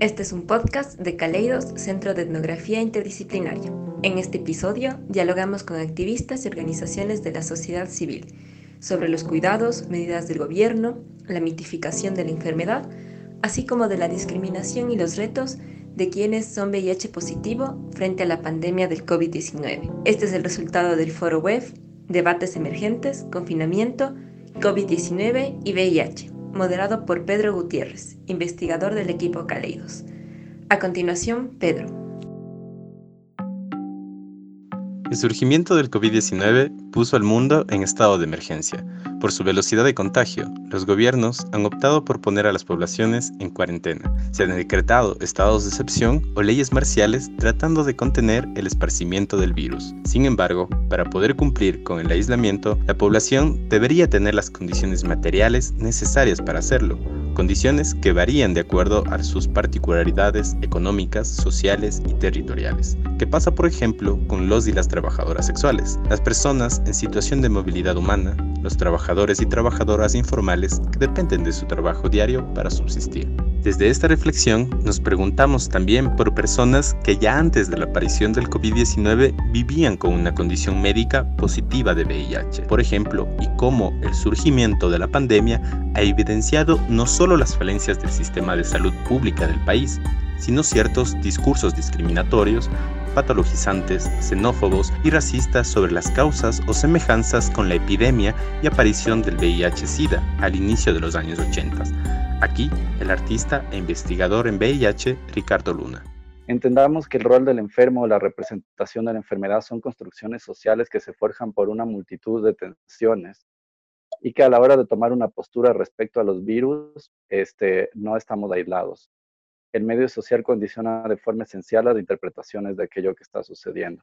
Este es un podcast de Caleidos, Centro de Etnografía Interdisciplinaria. En este episodio dialogamos con activistas y organizaciones de la sociedad civil sobre los cuidados, medidas del gobierno, la mitificación de la enfermedad, así como de la discriminación y los retos de quienes son VIH positivo frente a la pandemia del COVID-19. Este es el resultado del foro web Debates Emergentes, Confinamiento, COVID-19 y VIH, moderado por Pedro Gutiérrez, investigador del equipo Caleidos. A continuación, Pedro. El surgimiento del COVID-19 puso al mundo en estado de emergencia. Por su velocidad de contagio, los gobiernos han optado por poner a las poblaciones en cuarentena. Se han decretado estados de excepción o leyes marciales tratando de contener el esparcimiento del virus. Sin embargo, para poder cumplir con el aislamiento, la población debería tener las condiciones materiales necesarias para hacerlo condiciones que varían de acuerdo a sus particularidades económicas, sociales y territoriales. ¿Qué pasa, por ejemplo, con los y las trabajadoras sexuales? Las personas en situación de movilidad humana, los trabajadores y trabajadoras informales que dependen de su trabajo diario para subsistir. Desde esta reflexión nos preguntamos también por personas que ya antes de la aparición del COVID-19 vivían con una condición médica positiva de VIH, por ejemplo, y cómo el surgimiento de la pandemia ha evidenciado no solo las falencias del sistema de salud pública del país, sino ciertos discursos discriminatorios patologizantes, xenófobos y racistas sobre las causas o semejanzas con la epidemia y aparición del VIH-Sida al inicio de los años 80. Aquí, el artista e investigador en VIH, Ricardo Luna. Entendamos que el rol del enfermo o la representación de la enfermedad son construcciones sociales que se forjan por una multitud de tensiones y que a la hora de tomar una postura respecto a los virus, este, no estamos aislados el medio social condiciona de forma esencial las interpretaciones de aquello que está sucediendo.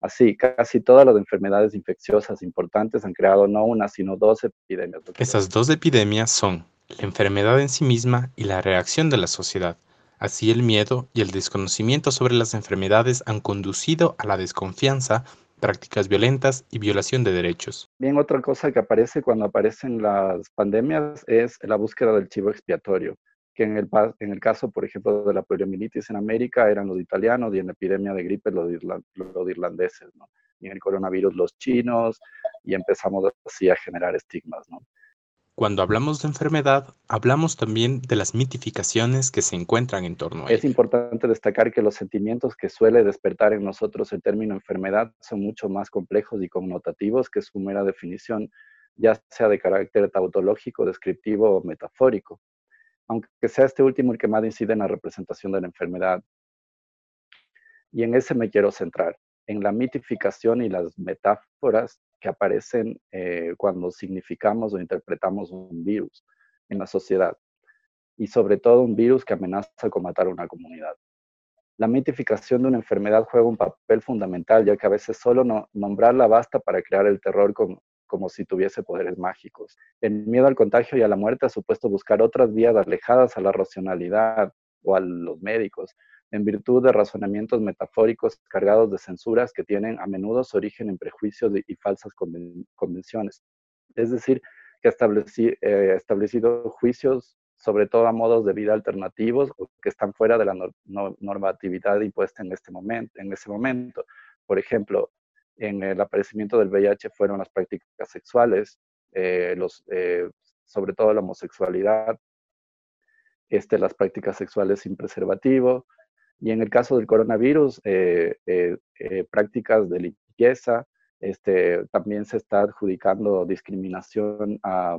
Así, casi todas las enfermedades infecciosas importantes han creado no una, sino dos epidemias. Esas dos epidemias son la enfermedad en sí misma y la reacción de la sociedad. Así el miedo y el desconocimiento sobre las enfermedades han conducido a la desconfianza, prácticas violentas y violación de derechos. Bien, otra cosa que aparece cuando aparecen las pandemias es la búsqueda del chivo expiatorio que en el, caso, por ejemplo, de la poliomielitis en América eran los italianos y en la epidemia de gripe los, irlandeses. Y en el coronavirus los chinos y empezamos así a generar estigmas. Cuando hablamos de enfermedad, hablamos también de las mitificaciones que se encuentran en torno a Es importante destacar que los sentimientos que suele despertar en nosotros el término enfermedad son mucho más complejos y connotativos que su mera definición, ya sea de carácter tautológico, descriptivo o metafórico aunque sea este último el que más incide en la representación de la enfermedad. Y en ese me quiero centrar, en la mitificación y las metáforas que aparecen eh, cuando significamos o interpretamos un virus en la sociedad, y sobre todo un virus que amenaza con matar a una comunidad. La mitificación de una enfermedad juega un papel fundamental, ya que a veces solo nombrarla basta para crear el terror con, como si tuviese poderes mágicos. El miedo al contagio y a la muerte ha supuesto buscar otras vías alejadas a la racionalidad o a los médicos, en virtud de razonamientos metafóricos cargados de censuras que tienen a menudo su origen en prejuicios y falsas convenciones. Es decir, que ha eh, establecido juicios sobre todo a modos de vida alternativos o que están fuera de la normatividad impuesta en este momento, en ese momento. Por ejemplo, en el aparecimiento del VIH fueron las prácticas sexuales, eh, los, eh, sobre todo la homosexualidad, este, las prácticas sexuales sin preservativo, y en el caso del coronavirus, eh, prácticas de limpieza, este, también se está adjudicando discriminación a,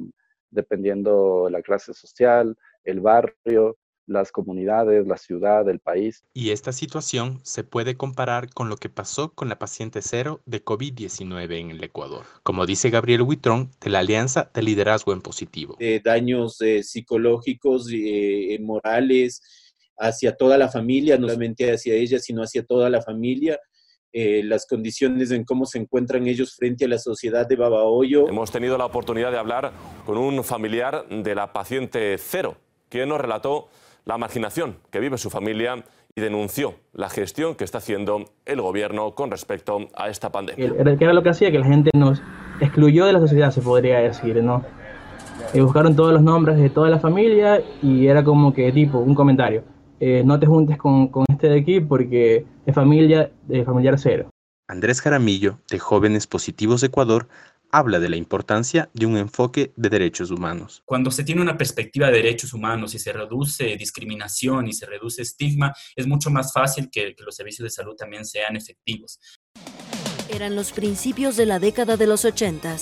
dependiendo la clase social, el barrio, las comunidades, la ciudad, el país. Y esta situación se puede comparar con lo que pasó con la paciente cero de COVID-19 en el Ecuador, como dice Gabriel Huitrón de la Alianza de Liderazgo en Positivo. daños eh, psicológicos, y eh, morales, hacia toda la familia, no solamente hacia ella, sino hacia toda la familia. Eh, las condiciones en cómo se encuentran ellos frente a la sociedad de Babahoyo. Hemos tenido la oportunidad de hablar con un familiar de la paciente cero, quien nos relató la marginación que vive su familia y denunció la gestión que está haciendo el gobierno con respecto a esta pandemia. Que era lo que hacía que la gente nos excluyó de la sociedad, se podría decir, ¿no? Y buscaron todos los nombres de toda la familia y era como que tipo un comentario. Eh, no te juntes con, este de aquí porque es familia, de familiar cero. Andrés Jaramillo, de Jóvenes Positivos de Ecuador, habla de la importancia de un enfoque de derechos humanos. Cuando se tiene una perspectiva de derechos humanos y se reduce discriminación y se reduce estigma, es mucho más fácil que, que los servicios de salud también sean efectivos. Eran los principios de la década de los 80.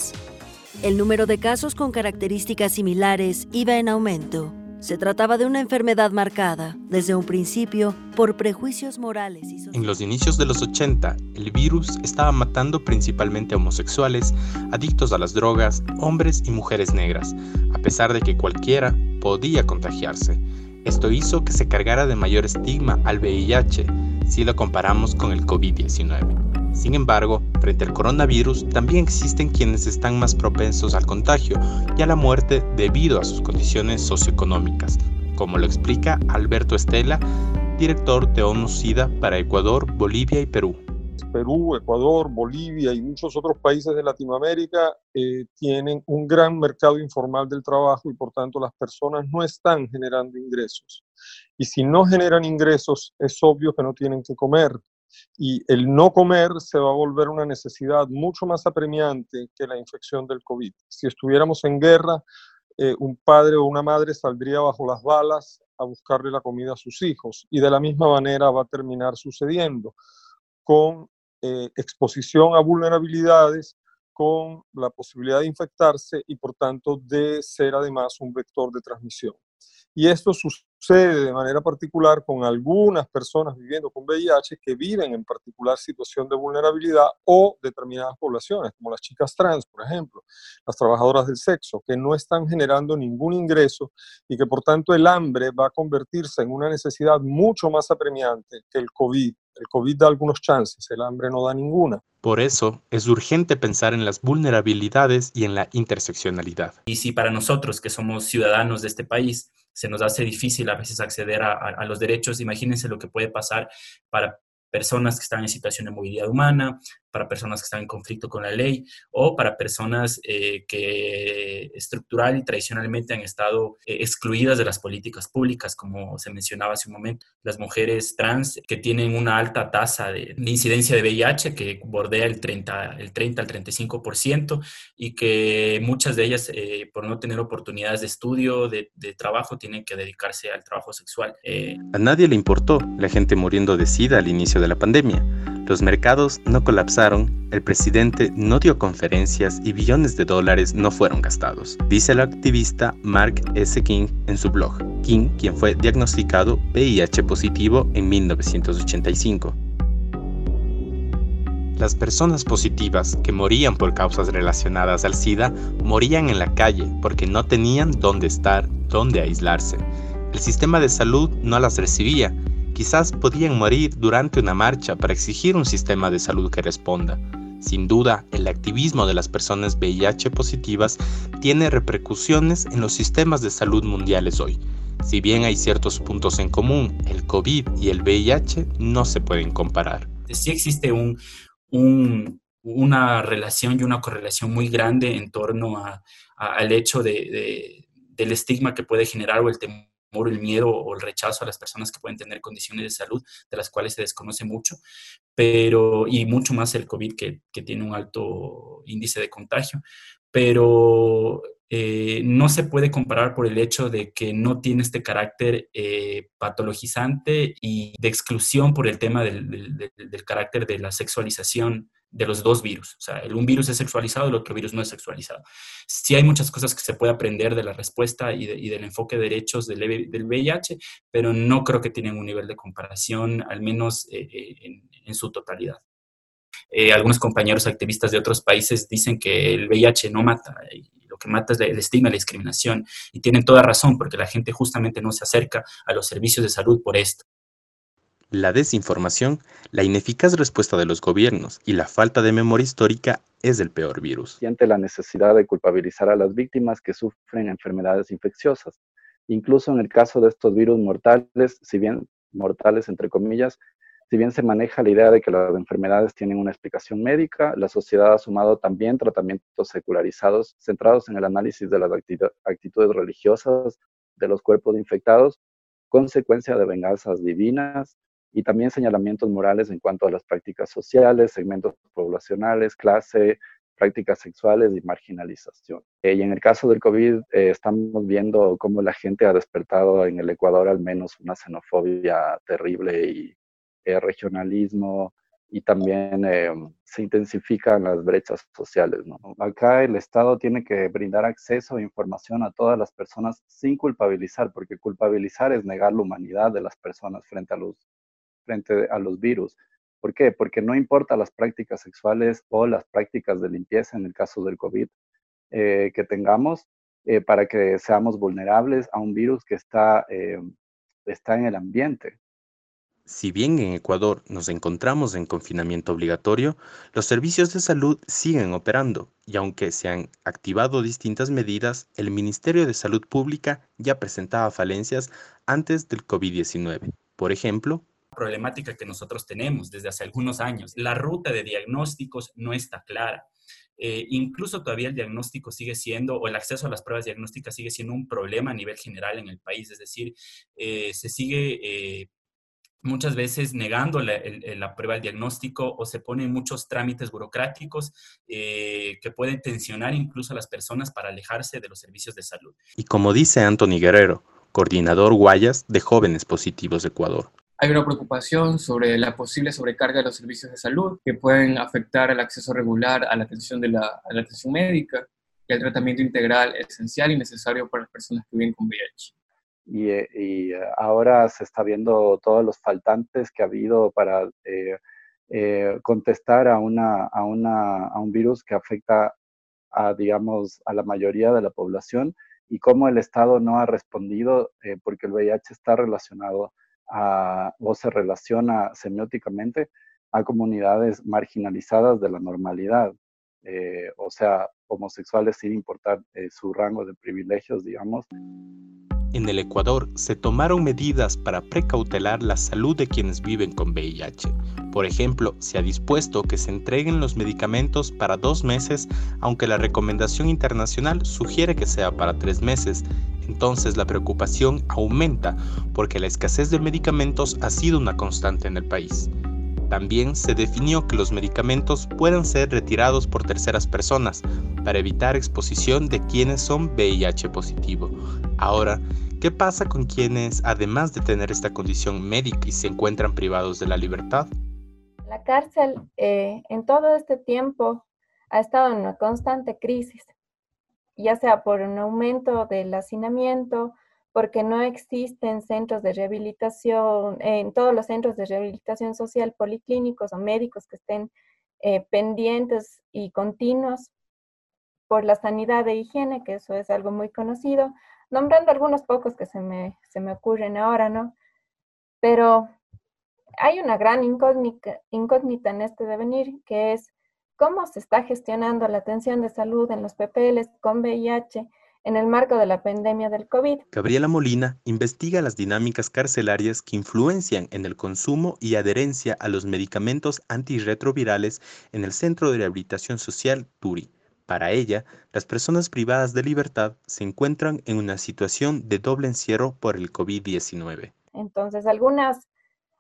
El número de casos con características similares iba en aumento. Se trataba de una enfermedad marcada, desde un principio, por prejuicios morales y. En los inicios de los 80, el virus estaba matando principalmente a homosexuales, adictos a las drogas, hombres y mujeres negras, a pesar de que cualquiera podía contagiarse. Esto hizo que se cargara de mayor estigma al VIH si lo comparamos con el COVID-19. Sin embargo, frente al coronavirus también existen quienes están más propensos al contagio y a la muerte debido a sus condiciones socioeconómicas, como lo explica Alberto Estela, director de ONU-SIDA para Ecuador, Bolivia y Perú. Perú, Ecuador, Bolivia y muchos otros países de Latinoamérica eh, tienen un gran mercado informal del trabajo y por tanto las personas no están generando ingresos. Y si no generan ingresos, es obvio que no tienen que comer y el no comer se va a volver una necesidad mucho más apremiante que la infección del COVID. Si estuviéramos en guerra, eh, un padre o una madre saldría bajo las balas a buscarle la comida a sus hijos y de la misma manera va a terminar sucediendo con eh, exposición a vulnerabilidades, con la posibilidad de infectarse y por tanto de ser además un vector de transmisión. Y esto sucede de manera particular con algunas personas viviendo con VIH que viven en particular situación de vulnerabilidad o determinadas poblaciones, como las chicas trans, por ejemplo, las trabajadoras del sexo, que no están generando ningún ingreso y que por tanto el hambre va a convertirse en una necesidad mucho más apremiante que el COVID. El COVID da algunos chances, el hambre no da ninguna. Por eso es urgente pensar en las vulnerabilidades y en la interseccionalidad. Y si para nosotros que somos ciudadanos de este país se nos hace difícil a veces acceder a, los derechos, imagínense lo que puede pasar para personas que están en situación de movilidad humana, para personas que están en conflicto con la ley o para personas eh, que estructural y tradicionalmente han estado eh, excluidas de las políticas públicas, como se mencionaba hace un momento, las mujeres trans que tienen una alta tasa de, incidencia de VIH que bordea el 30, el 30 al 35% y que muchas de ellas, eh, por no tener oportunidades de estudio, de, de, trabajo, tienen que dedicarse al trabajo sexual. A nadie le importó la gente muriendo de SIDA al inicio de la pandemia. Los mercados no colapsaron, el presidente no dio conferencias y billones de dólares no fueron gastados, dice el activista Mark S. King en su blog. King, quien fue diagnosticado VIH positivo en 1985. Las personas positivas que morían por causas relacionadas al SIDA morían en la calle porque no tenían dónde estar, dónde aislarse. El sistema de salud no las recibía Quizás podían morir durante una marcha para exigir un sistema de salud que responda. Sin duda, el activismo de las personas VIH positivas tiene repercusiones en los sistemas de salud mundiales hoy. Si bien hay ciertos puntos en común, el COVID y el VIH no se pueden comparar. Sí existe un, una relación y una correlación muy grande en torno al hecho de, del estigma que puede generar o el temor el miedo o el rechazo a las personas que pueden tener condiciones de salud de las cuales se desconoce mucho, pero y mucho más el COVID que, tiene un alto índice de contagio, pero eh, no se puede comparar por el hecho de que no tiene este carácter eh, patologizante y de exclusión por el tema del, carácter de la sexualización de los dos virus. O sea, el un virus es sexualizado, el otro virus no es sexualizado. Sí hay muchas cosas que se puede aprender de la respuesta y, del enfoque de derechos del, del, VIH, pero no creo que tienen un nivel de comparación, al menos eh, en, su totalidad. Algunos compañeros activistas de otros países dicen que el VIH no mata, lo que mata es el estigma y la discriminación, y tienen toda razón, porque la gente justamente no se acerca a los servicios de salud por esto. La desinformación, la ineficaz respuesta de los gobiernos y la falta de memoria histórica es el peor virus. Siente la necesidad de culpabilizar a las víctimas que sufren enfermedades infecciosas. Incluso en el caso de estos virus mortales, si bien mortales entre comillas, si bien se maneja la idea de que las enfermedades tienen una explicación médica, la sociedad ha sumado también tratamientos secularizados centrados en el análisis de las actitudes religiosas de los cuerpos infectados consecuencia de venganzas divinas y también señalamientos morales en cuanto a las prácticas sociales, segmentos poblacionales, clase, prácticas sexuales y marginalización. Eh, y en el caso del COVID eh, estamos viendo cómo la gente ha despertado en el Ecuador al menos una xenofobia terrible y eh, regionalismo y también se intensifican las brechas sociales. Acá el Estado tiene que brindar acceso e información a todas las personas sin culpabilizar, porque culpabilizar es negar la humanidad de las personas frente a los, frente a los virus. ¿Por qué? Porque no importa las prácticas sexuales o las prácticas de limpieza en el caso del COVID eh, que tengamos, eh, para que seamos vulnerables a un virus que está, eh, está en el ambiente. Si bien en Ecuador nos encontramos en confinamiento obligatorio, los servicios de salud siguen operando y aunque se han activado distintas medidas, el Ministerio de Salud Pública ya presentaba falencias antes del COVID-19. Por ejemplo, problemática que nosotros tenemos desde hace algunos años. La ruta de diagnósticos no está clara. Eh, incluso todavía el diagnóstico sigue siendo, o el acceso a las pruebas diagnósticas sigue siendo un problema a nivel general en el país. Es decir, eh, se sigue eh, muchas veces negando la, la, prueba del diagnóstico o se ponen muchos trámites burocráticos que pueden tensionar incluso a las personas para alejarse de los servicios de salud. Y como dice Anthony Guerrero, coordinador Guayas de Jóvenes Positivos de Ecuador. Hay una preocupación sobre la posible sobrecarga de los servicios de salud que pueden afectar el acceso regular a la atención, de la, atención médica y al tratamiento integral esencial y necesario para las personas que viven con VIH. Y, y ahora se está viendo todos los faltantes que ha habido para eh, eh, contestar a, una, a, una, a un virus que afecta a, digamos, a la mayoría de la población y cómo el Estado no ha respondido eh, porque el VIH está relacionado o se relaciona semióticamente a comunidades marginalizadas de la normalidad, eh, o sea, homosexuales sin importar eh, su rango de privilegios, digamos. En el Ecuador se tomaron medidas para precautelar la salud de quienes viven con VIH. Por ejemplo, se ha dispuesto que se entreguen los medicamentos para dos meses, aunque la recomendación internacional sugiere que sea para tres meses. Entonces la preocupación aumenta porque la escasez de medicamentos ha sido una constante en el país. También se definió que los medicamentos puedan ser retirados por terceras personas para evitar exposición de quienes son VIH positivo. Ahora, ¿qué pasa con quienes, además de tener esta condición médica se encuentran privados de la libertad? La cárcel eh, en todo este tiempo ha estado en una constante crisis, ya sea por un aumento del hacinamiento, porque no existen centros de rehabilitación, en todos los centros de rehabilitación social, policlínicos o médicos que estén eh, pendientes y continuos por la sanidad e higiene, que eso es algo muy conocido, nombrando algunos pocos que se me, se me ocurren ahora, ¿no? Pero hay una gran incógnita, incógnita en este devenir, que es cómo se está gestionando la atención de salud en los PPLs con VIH en el marco de la pandemia del COVID. Gabriela Molina investiga las dinámicas carcelarias que influencian en el consumo y adherencia a los medicamentos antirretrovirales en el Centro de Rehabilitación Social Turi. Para ella, las personas privadas de libertad se encuentran en una situación de doble encierro por el COVID-19. Entonces, algunas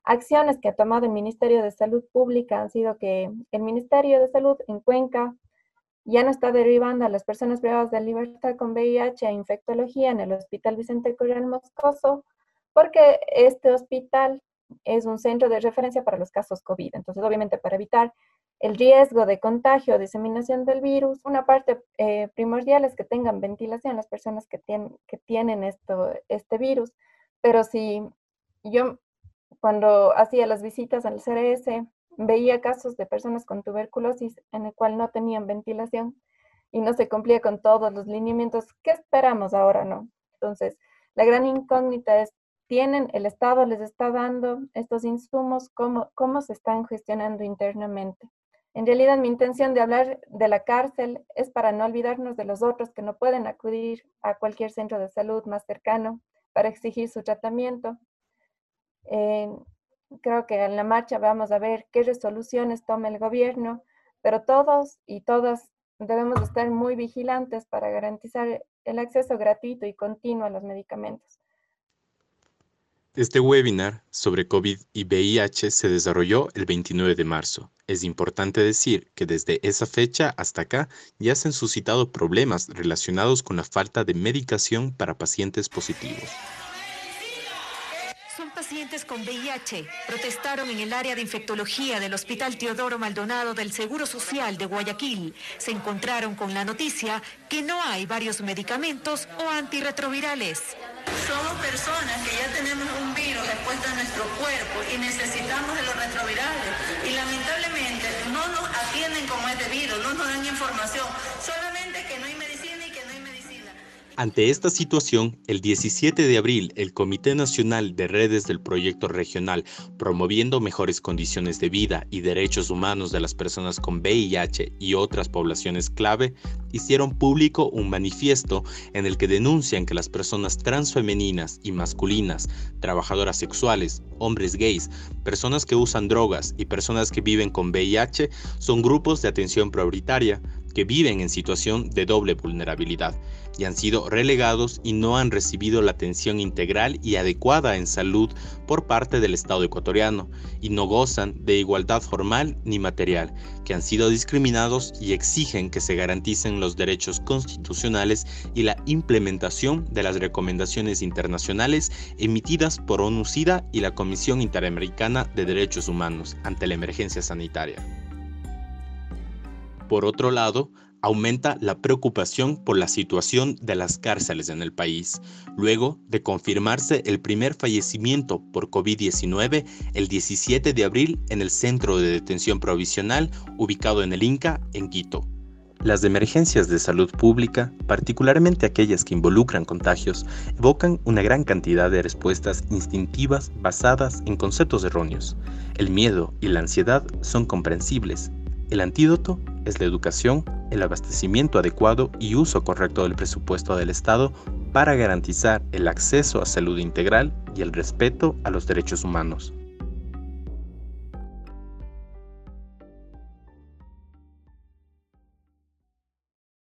acciones que ha tomado el Ministerio de Salud Pública han sido que el Ministerio de Salud en Cuenca ya no está derivando a las personas privadas de libertad con VIH a infectología en el Hospital Vicente Correal Moscoso, porque este hospital es un centro de referencia para los casos COVID. Entonces, obviamente, para evitar el riesgo de contagio o diseminación del virus, una parte eh, primordial es que tengan ventilación las personas que tienen, que tienen esto, este virus. Pero si yo, cuando hacía las visitas al CRS, veía casos de personas con tuberculosis en el cual no tenían ventilación y no se cumplía con todos los lineamientos. ¿Qué esperamos ahora, no? Entonces, la gran incógnita es, ¿tienen, el Estado les está dando estos insumos? ¿Cómo, cómo se están gestionando internamente? En realidad, mi intención de hablar de la cárcel es para no olvidarnos de los otros que no pueden acudir a cualquier centro de salud más cercano para exigir su tratamiento. Eh, creo que en la marcha vamos a ver qué resoluciones toma el gobierno, pero todos y todas debemos estar muy vigilantes para garantizar el acceso gratuito y continuo a los medicamentos. Este webinar sobre COVID y VIH se desarrolló el 29 de marzo. Es importante decir que desde esa fecha hasta acá ya se han suscitado problemas relacionados con la falta de medicación para pacientes positivos pacientes con VIH protestaron en el área de infectología del Hospital Teodoro Maldonado del Seguro Social de Guayaquil. Se encontraron con la noticia que no hay varios medicamentos o antirretrovirales. Somos personas que ya tenemos un virus expuesto en nuestro cuerpo y necesitamos de los retrovirales. Y lamentablemente no nos atienden como es debido, no nos dan información, solamente que no hay medicina y que no hay ante esta situación, el 17 de abril, el Comité Nacional de Redes del Proyecto Regional Promoviendo Mejores Condiciones de Vida y Derechos Humanos de las Personas con VIH y otras poblaciones clave hicieron público un manifiesto en el que denuncian que las personas transfemeninas y masculinas, trabajadoras sexuales, hombres gays, personas que usan drogas y personas que viven con VIH son grupos de atención prioritaria que viven en situación de doble vulnerabilidad y han sido relegados y no han recibido la atención integral y adecuada en salud por parte del Estado ecuatoriano y no gozan de igualdad formal ni material, que han sido discriminados y exigen que se garanticen los derechos constitucionales y la implementación de las recomendaciones internacionales emitidas por ONU-SIDA y la Comisión Interamericana de Derechos Humanos ante la emergencia sanitaria. Por otro lado, aumenta la preocupación por la situación de las cárceles en el país, luego de confirmarse el primer fallecimiento por COVID-19 el 17 de abril en el centro de detención provisional ubicado en el Inca, en Quito. Las emergencias de salud pública, particularmente aquellas que involucran contagios, evocan una gran cantidad de respuestas instintivas basadas en conceptos erróneos. El miedo y la ansiedad son comprensibles. El antídoto es la educación, el abastecimiento adecuado y uso correcto del presupuesto del Estado para garantizar el acceso a salud integral y el respeto a los derechos humanos.